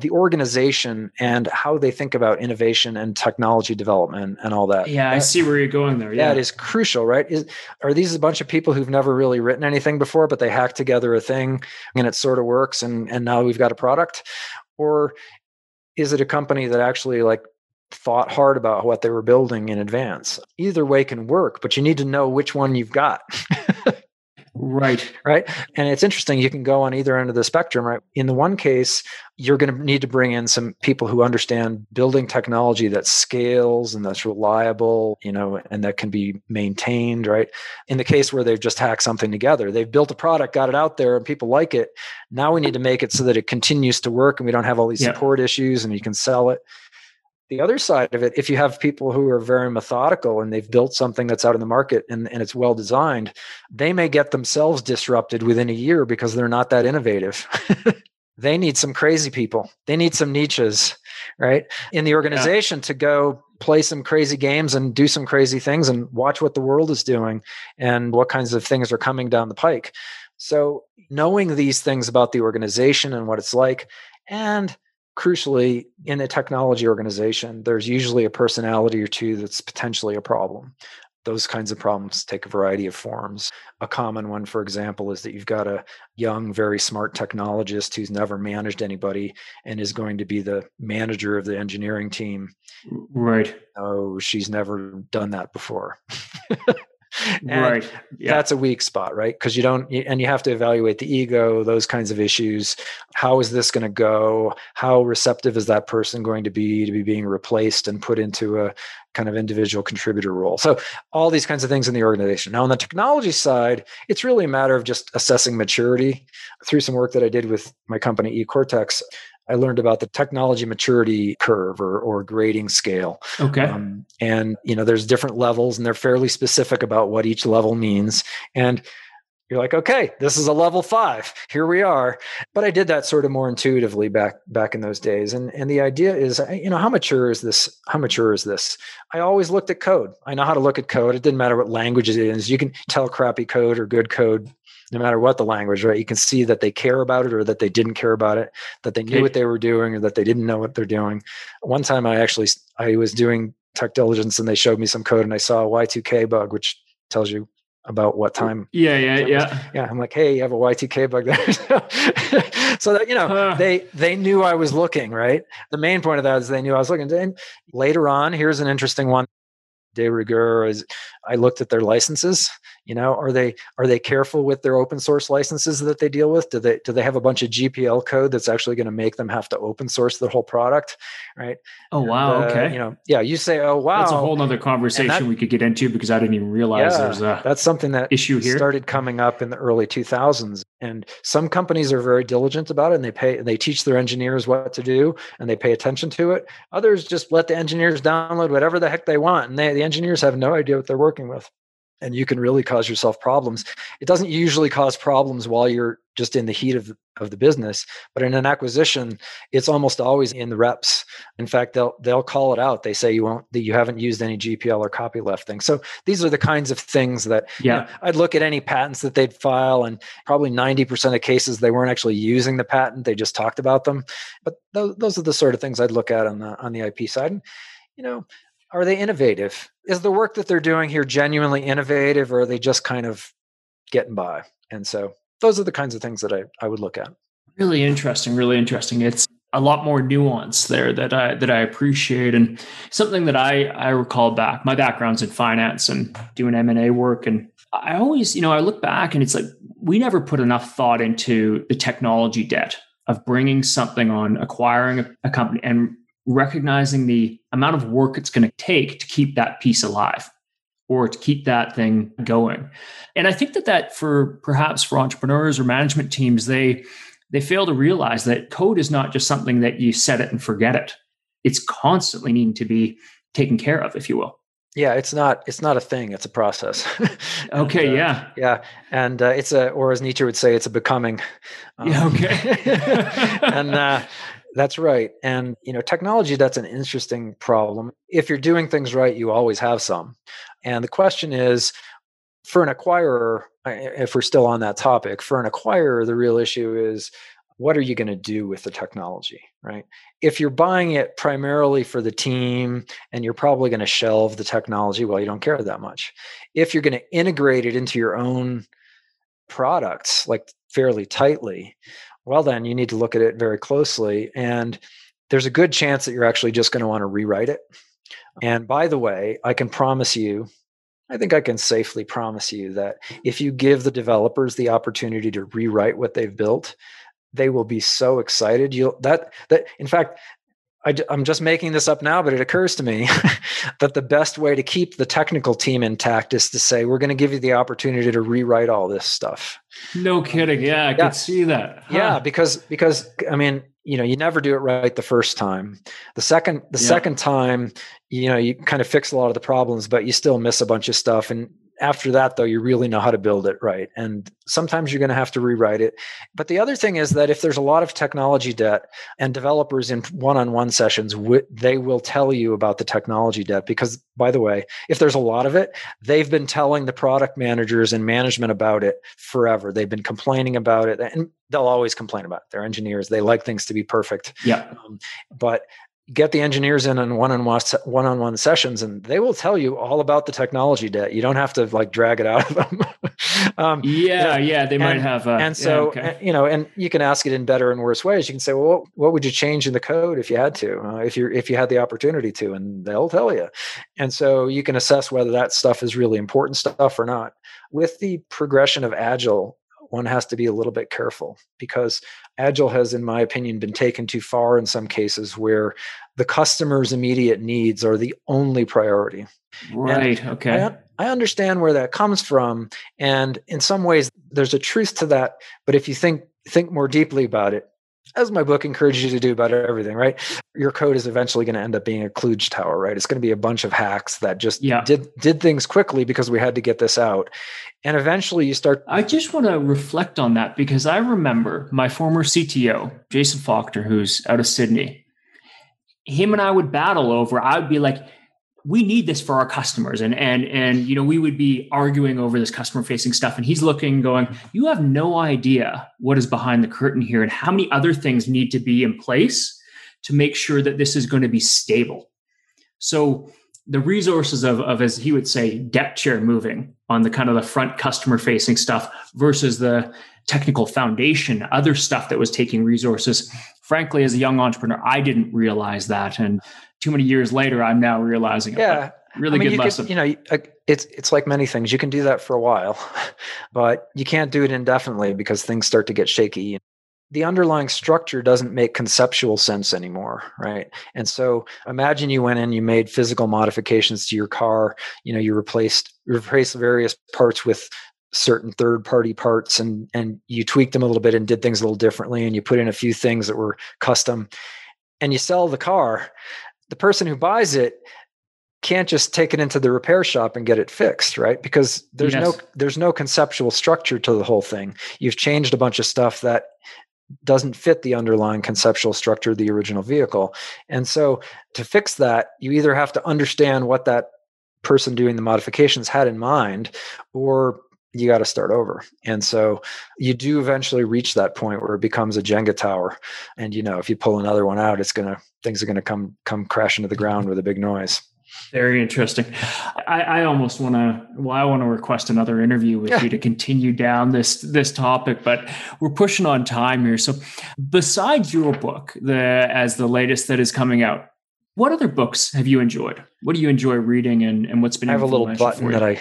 B: the organization and how they think about innovation and technology development and all that.
A: Yeah,
B: that,
A: I see where you're going there. Yeah,
B: that is crucial, right? Is, are these a bunch of people who've never really written anything before, but they hack together a thing and it sort of works, and and now we've got a product, or is it a company that actually like thought hard about what they were building in advance. Either way can work, but you need to know which one you've got.
A: right.
B: Right. And it's interesting. You can go on either end of the spectrum, right? In the one case, you're going to need to bring in some people who understand building technology that scales and that's reliable, you know, and that can be maintained, right? In the case where they've just hacked something together, they've built a product, got it out there, and people like it. Now we need to make it so that it continues to work and we don't have all these support issues and you can sell it the other side of it, if you have people who are very methodical and they've built something that's out in the market and, and it's well designed, they may get themselves disrupted within a year because they're not that innovative. they need some crazy people. They need some Nietzsches, right? In the organization yeah. to go play some crazy games and do some crazy things and watch what the world is doing and what kinds of things are coming down the pike. So, knowing these things about the organization and what it's like, and crucially, in a technology organization, there's usually a personality or two that's potentially a problem. Those kinds of problems take a variety of forms. A common one, for example, is that you've got a young, very smart technologist who's never managed anybody and is going to be the manager of the engineering team.
A: Right.
B: Oh, she's never done that before.
A: right
B: yeah. that's a weak spot right? Because you don't and you have to evaluate the ego those kinds of issues. How is this going to go? How receptive is that person going to be to be being replaced and put into a kind of individual contributor role so all these kinds of things in the organization now on the technology side it's really a matter of just assessing maturity through some work that i did with my company eCortex I learned about the technology maturity curve or, or grading scale.
A: Okay. Um,
B: and, you know, there's different levels and they're fairly specific about what each level means. And you're like, okay, this is a level five. Here we are. But I did that sort of more intuitively back back in those days. And and the idea is, you know, how mature is this? How mature is this? I always looked at code. I know how to look at code. It didn't matter what language it is. You can tell crappy code or good code no matter what the language, right? You can see that they care about it or that they didn't care about it, that they knew what they were doing or that they didn't know what they're doing. One time I actually I was doing tech diligence and they showed me some code and I saw a Y2K bug, which tells you about what time.
A: Yeah, yeah, yeah.
B: Yeah, I'm like, hey, you have a Y2K bug there. so that you know, uh, they they knew I was looking, right? The main point of that is they knew I was looking. And later on, here's an interesting one de rigueur is i looked at their licenses you know are they are they careful with their open source licenses that they deal with? Do they do they have a bunch of gpl code that's actually going to make them have to open source the whole product right?
A: Oh wow
B: and,
A: uh, okay.
B: you know yeah you say oh wow
A: that's a whole other conversation that, we could get into because i didn't even realize yeah, there's a
B: that's something that
A: issue here.
B: started coming up in the early 2000s and some companies are very diligent about it and they pay and they teach their engineers what to do and they pay attention to it. Others just let the engineers download whatever the heck they want and they, the engineers have no idea what they're working with and you can really cause yourself problems. It doesn't usually cause problems while you're just in the heat of the, of the business, but in an acquisition, it's almost always in the reps. In fact, they'll they'll call it out. They say you won't that you haven't used any GPL or copyleft things. So these are the kinds of things that yeah. You know, I'd look at any patents that they'd file, and probably ninety percent of cases they weren't actually using the patent; they just talked about them. But those, those are the sort of things I'd look at on the on the IP side. And, you know, are they innovative? Is the work that they're doing here genuinely innovative, or are they just kind of getting by? And so those are the kinds of things that I, I would look at.
A: Really interesting, really interesting. It's a lot more nuance there that I that I appreciate and something that I I recall back. My background's in finance and doing M&A work and I always, you know, I look back and it's like we never put enough thought into the technology debt of bringing something on, acquiring a, a company and recognizing the amount of work it's going to take to keep that piece alive or to keep that thing going. And I think that that for perhaps for entrepreneurs or management teams, they they fail to realize that code is not just something that you set it and forget it. It's constantly needing to be taken care of, if you will.
B: Yeah, it's not it's not a thing; it's a process.
A: okay,
B: and,
A: uh, yeah,
B: yeah, and uh, it's a, or as Nietzsche would say, it's a becoming.
A: Um, yeah, okay,
B: and uh, that's right. And you know, technology that's an interesting problem. If you're doing things right, you always have some. And the question is for an acquirer, if we're still on that topic, for an acquirer, the real issue is what are you going to do with the technology, right? If you're buying it primarily for the team and you're probably going to shelve the technology, well, you don't care that much. If you're going to integrate it into your own products, like fairly tightly, well, then you need to look at it very closely. And there's a good chance that you're actually just going to want to rewrite it. And by the way, I can promise you, I think I can safely promise you that if you give the developers the opportunity to rewrite what they've built, they will be so excited. You'll that that in fact, I, am just making this up now, but it occurs to me that the best way to keep the technical team intact is to say we're going to give you the opportunity to rewrite all this stuff.
A: No kidding. Yeah, I yeah. could see that.
B: Huh. Yeah, because because I mean, you know, you never do it right the first time. The second the yeah. second time, you know, you kind of fix a lot of the problems, but you still miss a bunch of stuff. And after that though you really know how to build it right and sometimes you're going to have to rewrite it but the other thing is that if there's a lot of technology debt and developers in one-on-one sessions they will tell you about the technology debt because by the way if there's a lot of it they've been telling the product managers and management about it forever they've been complaining about it and they'll always complain about it. They're engineers. They like things to be perfect.
A: Yeah. Um,
B: but get the engineers in on one-on-one one-on-one sessions and they will tell you all about the technology debt. You don't have to like drag it out of them.
A: Um, yeah you know, yeah they
B: and,
A: might have
B: uh, and so yeah, okay. you know and you can ask it in better and worse ways. You can say well what, what would you change in the code if you had to uh, if you if you had the opportunity to? And they'll tell you. And so you can assess whether that stuff is really important stuff or not. With the progression of agile one has to be a little bit careful because agile has in my opinion been taken too far in some cases where the customer's immediate needs are the only priority.
A: Right and okay.
B: I, I understand where that comes from and in some ways there's a truth to that but if you think think more deeply about it as my book encourages you to do about everything, right? Your code is eventually going to end up being a kludge tower, right? It's going to be a bunch of hacks that just yeah. did did things quickly because we had to get this out. And eventually you start
A: I just want to reflect on that because I remember my former CTO, Jason Faulkner, who's out of Sydney. Him and I would battle over, I would be like, we need this for our customers. And and and you know we would be arguing over this customer facing stuff. And he's looking going you have no idea what is behind the curtain here and how many other things need to be in place to make sure that this is going to be stable. So the resources of, of as he would say deck chair moving on the kind of the front customer facing stuff versus the technical foundation other stuff that was taking resources frankly as a young entrepreneur i didn't realize that. And too many years later, I'm now realizing.
B: Oh, yeah,
A: really I mean,
B: good
A: you lesson.
B: Could, you know, it's it's like many things. You can do that for a while, but you can't do it indefinitely because things start to get shaky. The underlying structure doesn't make conceptual sense anymore, right? And so, imagine you went in, you made physical modifications to your car. You know, you replaced replaced various parts with certain third party parts and and you tweaked them a little bit and did things a little differently and you put in a few things that were custom and you sell the car the person who buys it can't just take it into the repair shop and get it fixed, right? Because there's yes. no there's no conceptual structure to the whole thing. You've changed a bunch of stuff that doesn't fit the underlying conceptual structure of the original vehicle. And so to fix that, you either have to understand what that person doing the modifications had in mind or you got to start over. And so you do eventually reach that point where it becomes a Jenga tower. And you know, if you pull another one out, it's gonna things are gonna come come crash into the ground with a big noise.
A: Very interesting. I, I almost want to. Well, I want to request another interview with yeah. you to continue down this this topic, but we're pushing on time here. So, besides your book, the as the latest that is coming out, what other books have you enjoyed? What do you enjoy reading, and and what's been?
B: I have a little button that I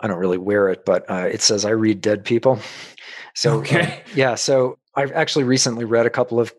B: I don't really wear it, but uh, it says I read dead people. So okay. Uh, yeah, so I've actually recently read a couple of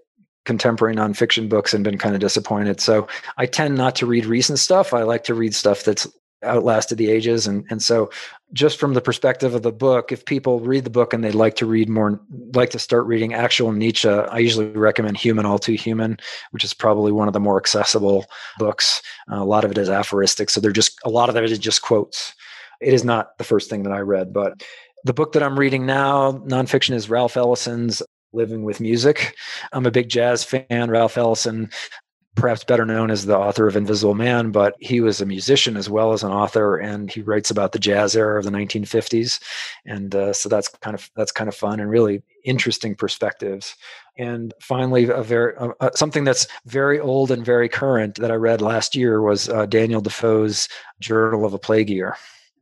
B: contemporary nonfiction books and been kind of disappointed. So I tend not to read recent stuff. I like to read stuff that's outlasted the ages. And, and so just from the perspective of the book, if people read the book and they'd like to read more, like to start reading actual Nietzsche, I usually recommend Human All Too Human, which is probably one of the more accessible books. Uh, a lot of it is aphoristic. So they're just, a lot of it is just quotes. It is not the first thing that I read, but the book that I'm reading now, nonfiction, is Ralph Ellison's living with music. I'm a big jazz fan. Ralph Ellison, perhaps better known as the author of Invisible Man, but he was a musician as well as an author, and he writes about the jazz era of the 1950s. And uh, so that's kind of that's kind of fun and really interesting perspectives. And finally, a very uh, something that's very old and very current that I read last year was uh, Daniel Defoe's Journal of a Plague Year.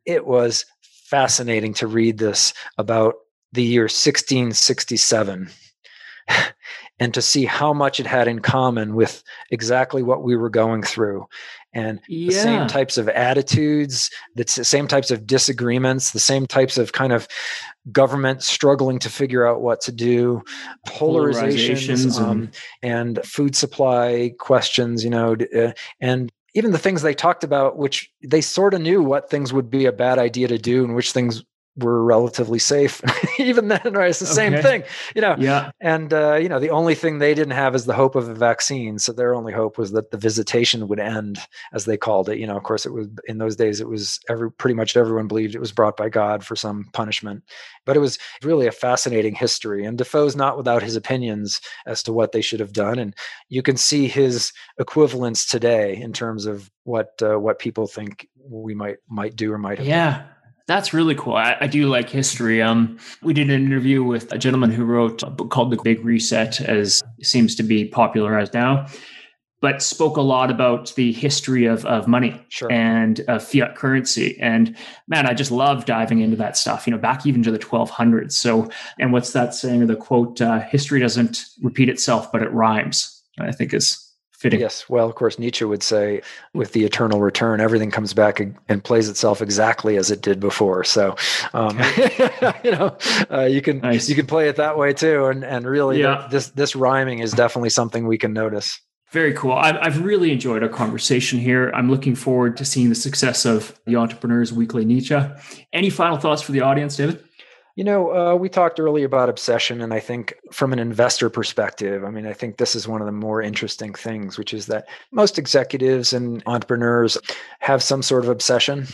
B: It was fascinating to read this about the year 1667 and to see how much it had in common with exactly what we were going through and yeah. the same types of attitudes the same types of disagreements the same types of kind of government struggling to figure out what to do polarizations, polarizations um, and, and, food supply questions you know uh, and even the things they talked about which they sort of knew what things would be a bad idea to do and which things were relatively safe even then right? It's the okay. same thing you know? Yeah. And uh, you know the only thing they didn't have is the hope of a vaccine. So their only hope was that the visitation would end as they called it. You know of course it was in those days it was every pretty much everyone believed it was brought by god for some punishment. But it was really a fascinating history. And defoe's not without his opinions as to what they should have done. And you can see his equivalents today in terms of what uh, what people think we might might do or might have
A: yeah.
B: done.
A: That's really cool. I, I, do like history. Um, we did an interview with a gentleman who wrote a book called The Big Reset, as seems to be popularized now, but spoke a lot about the history of, of money sure. and uh, fiat currency. And man, I just love diving into that stuff, you know, back even to the 1200s. So, and what's that saying, or the quote, uh, history doesn't repeat itself, but it rhymes, I think is fitting.
B: Yes. Well, of course, Nietzsche would say with the eternal return, everything comes back and plays itself exactly as it did before. So, um, you know, uh, you can nice. you can play it that way too. And and really, yeah. this this rhyming is definitely something we can notice.
A: Very cool. I've really enjoyed our conversation here. I'm looking forward to seeing the success of the Entrepreneurs Weekly Nietzsche. Any final thoughts for the audience, David?
B: You know, uh, we talked earlier about obsession, and I think from an investor perspective, I mean, I think this is one of the more interesting things, which is that most executives and entrepreneurs have some sort of obsession,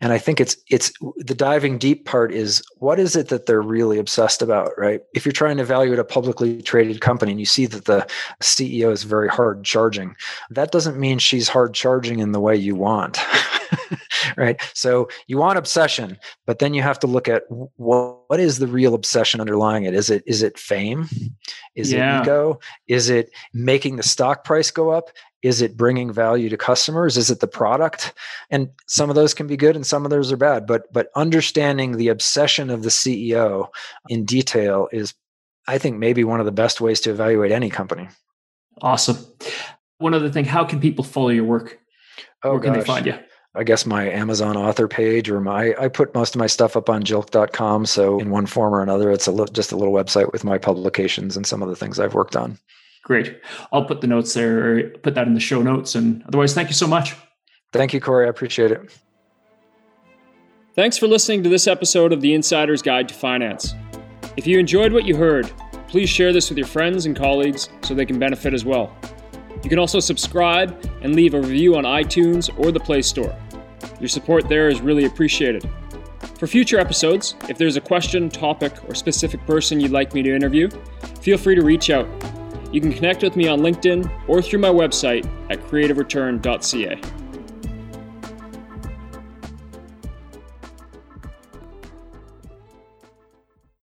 B: and I think it's it's the diving deep part is what is it that they're really obsessed about, right? If you're trying to evaluate a publicly traded company and you see that the CEO is very hard charging, that doesn't mean she's hard charging in the way you want. right? So you want obsession, but then you have to look at what, what is the real obsession underlying it? Is it is it fame? Is yeah. it ego? Is it making the stock price go up? Is it bringing value to customers? Is it the product? And some of those can be good and some of those are bad. But but understanding the obsession of the CEO in detail is, I think, maybe one of the best ways to evaluate any company.
A: Awesome. One other thing, how can people follow your work? Oh, Where can gosh. they find you?
B: I guess my Amazon author page or my I put most of my stuff up on jilk.com. So in one form or another, it's a li- just a little website with my publications and some of the things I've worked on.
A: Great. I'll put the notes there, or put that in the show notes. And otherwise, thank you so much.
B: Thank you, Corey. I appreciate it.
A: Thanks for listening to this episode of The Insider's Guide to Finance. If you enjoyed what you heard, please share this with your friends and colleagues so they can benefit as well. You can also subscribe and leave a review on iTunes or the Play Store. Your support there is really appreciated. For future episodes, if there's a question, topic, or specific person you'd like me to interview, feel free to reach out. You can connect with me on LinkedIn or through my website at creativereturn.ca.